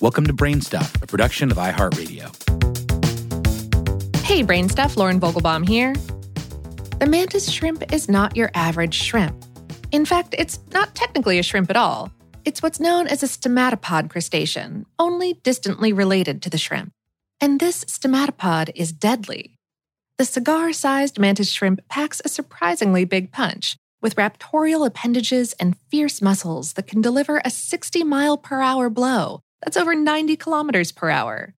Welcome to Brainstuff, a production of iHeartRadio. Hey, Brainstuff, Lauren Vogelbaum here. The mantis shrimp is not your average shrimp. In fact, it's not technically a shrimp at all. It's what's known as a stomatopod crustacean, only distantly related to the shrimp. And this stomatopod is deadly. The cigar sized mantis shrimp packs a surprisingly big punch, with raptorial appendages and fierce muscles that can deliver a 60 mile per hour blow that's over 90 kilometers per hour.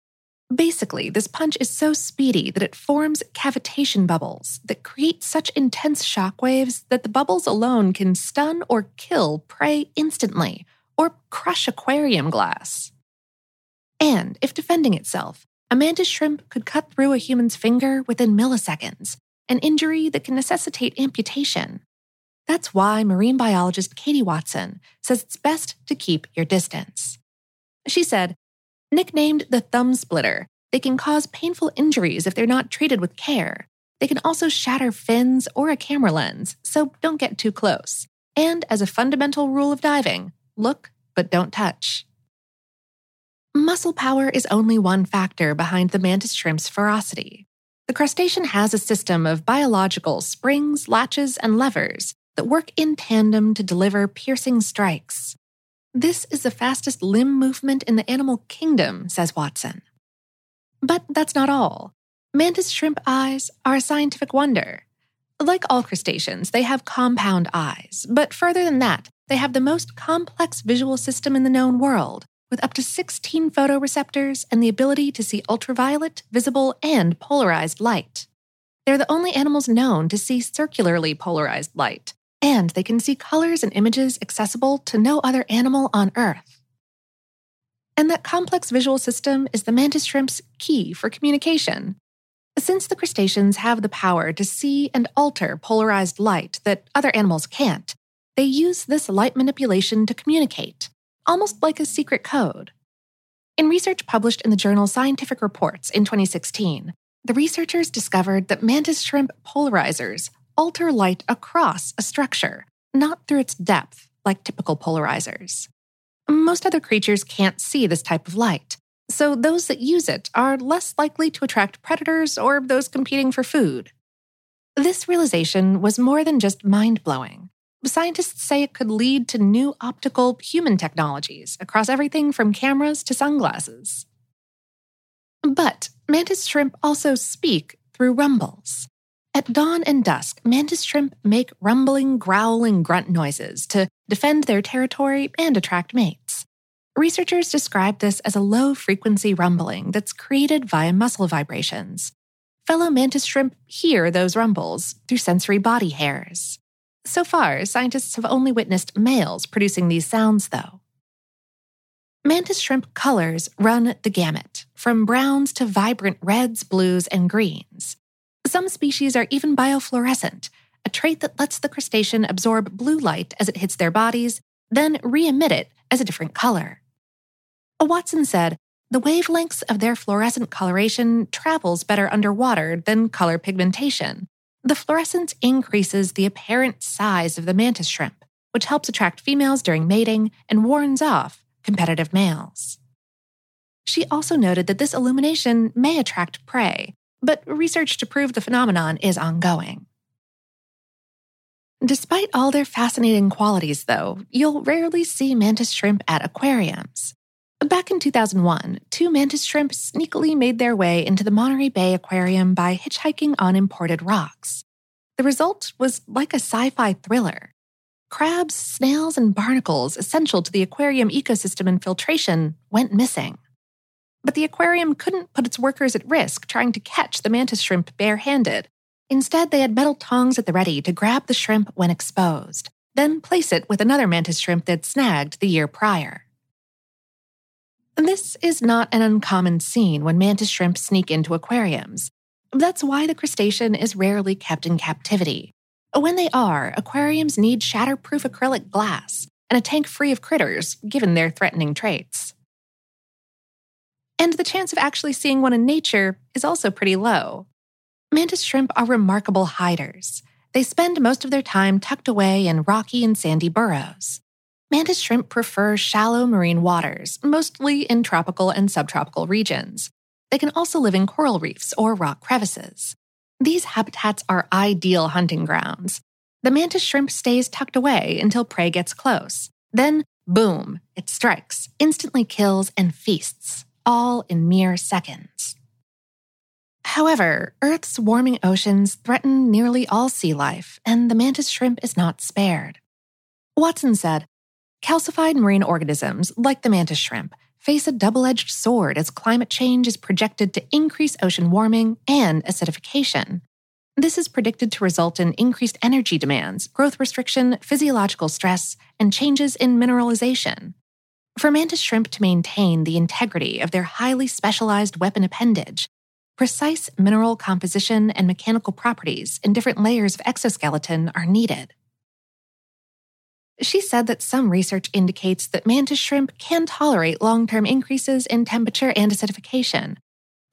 Basically, this punch is so speedy that it forms cavitation bubbles that create such intense shock waves that the bubbles alone can stun or kill prey instantly or crush aquarium glass. And if defending itself, a mantis shrimp could cut through a human's finger within milliseconds, an injury that can necessitate amputation. That's why marine biologist Katie Watson says it's best to keep your distance. She said, Nicknamed the thumb splitter, they can cause painful injuries if they're not treated with care. They can also shatter fins or a camera lens, so don't get too close. And as a fundamental rule of diving, look but don't touch. Muscle power is only one factor behind the mantis shrimp's ferocity. The crustacean has a system of biological springs, latches, and levers that work in tandem to deliver piercing strikes. This is the fastest limb movement in the animal kingdom, says Watson. But that's not all. Mantis shrimp eyes are a scientific wonder. Like all crustaceans, they have compound eyes, but further than that, they have the most complex visual system in the known world, with up to 16 photoreceptors and the ability to see ultraviolet, visible, and polarized light. They're the only animals known to see circularly polarized light, and they can see colors and images accessible to no other animal on Earth. And that complex visual system is the mantis shrimp's key for communication. Since the crustaceans have the power to see and alter polarized light that other animals can't, they use this light manipulation to communicate, almost like a secret code. In research published in the journal Scientific Reports in 2016, the researchers discovered that mantis shrimp polarizers alter light across a structure, not through its depth, like typical polarizers. Most other creatures can't see this type of light, so those that use it are less likely to attract predators or those competing for food. This realization was more than just mind blowing. Scientists say it could lead to new optical human technologies across everything from cameras to sunglasses. But mantis shrimp also speak through rumbles. At dawn and dusk, mantis shrimp make rumbling, growling grunt noises to defend their territory and attract mates. Researchers describe this as a low frequency rumbling that's created via muscle vibrations. Fellow mantis shrimp hear those rumbles through sensory body hairs. So far, scientists have only witnessed males producing these sounds, though. Mantis shrimp colors run the gamut, from browns to vibrant reds, blues, and greens. Some species are even biofluorescent, a trait that lets the crustacean absorb blue light as it hits their bodies, then re emit it as a different color. Watson said, the wavelengths of their fluorescent coloration travels better underwater than color pigmentation. The fluorescence increases the apparent size of the mantis shrimp, which helps attract females during mating and warns off competitive males. She also noted that this illumination may attract prey, but research to prove the phenomenon is ongoing. Despite all their fascinating qualities, though, you'll rarely see mantis shrimp at aquariums. Back in 2001, two mantis shrimp sneakily made their way into the Monterey Bay Aquarium by hitchhiking on imported rocks. The result was like a sci fi thriller. Crabs, snails, and barnacles essential to the aquarium ecosystem and filtration went missing. But the aquarium couldn't put its workers at risk trying to catch the mantis shrimp barehanded. Instead, they had metal tongs at the ready to grab the shrimp when exposed, then place it with another mantis shrimp they'd snagged the year prior. This is not an uncommon scene when mantis shrimp sneak into aquariums. That's why the crustacean is rarely kept in captivity. When they are, aquariums need shatterproof acrylic glass and a tank free of critters, given their threatening traits and the chance of actually seeing one in nature is also pretty low. Mantis shrimp are remarkable hiders. They spend most of their time tucked away in rocky and sandy burrows. Mantis shrimp prefer shallow marine waters, mostly in tropical and subtropical regions. They can also live in coral reefs or rock crevices. These habitats are ideal hunting grounds. The mantis shrimp stays tucked away until prey gets close. Then, boom, it strikes, instantly kills, and feasts, all in mere seconds. However, Earth's warming oceans threaten nearly all sea life, and the mantis shrimp is not spared. Watson said, Calcified marine organisms, like the mantis shrimp, face a double edged sword as climate change is projected to increase ocean warming and acidification. This is predicted to result in increased energy demands, growth restriction, physiological stress, and changes in mineralization. For mantis shrimp to maintain the integrity of their highly specialized weapon appendage, precise mineral composition and mechanical properties in different layers of exoskeleton are needed. She said that some research indicates that mantis shrimp can tolerate long term increases in temperature and acidification.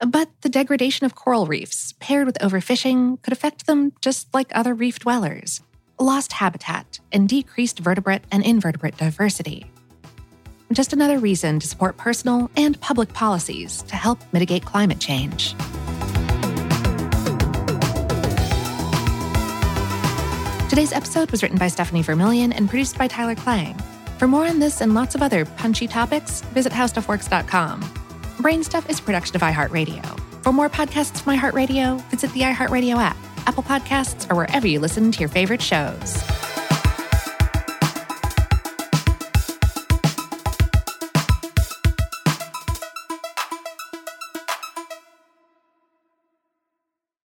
But the degradation of coral reefs, paired with overfishing, could affect them just like other reef dwellers lost habitat and decreased vertebrate and invertebrate diversity. Just another reason to support personal and public policies to help mitigate climate change. Today's episode was written by Stephanie Vermillion and produced by Tyler Klang. For more on this and lots of other punchy topics, visit howstuffworks.com. Brainstuff is a production of iHeartRadio. For more podcasts from iHeartRadio, visit the iHeartRadio app, Apple Podcasts, or wherever you listen to your favorite shows.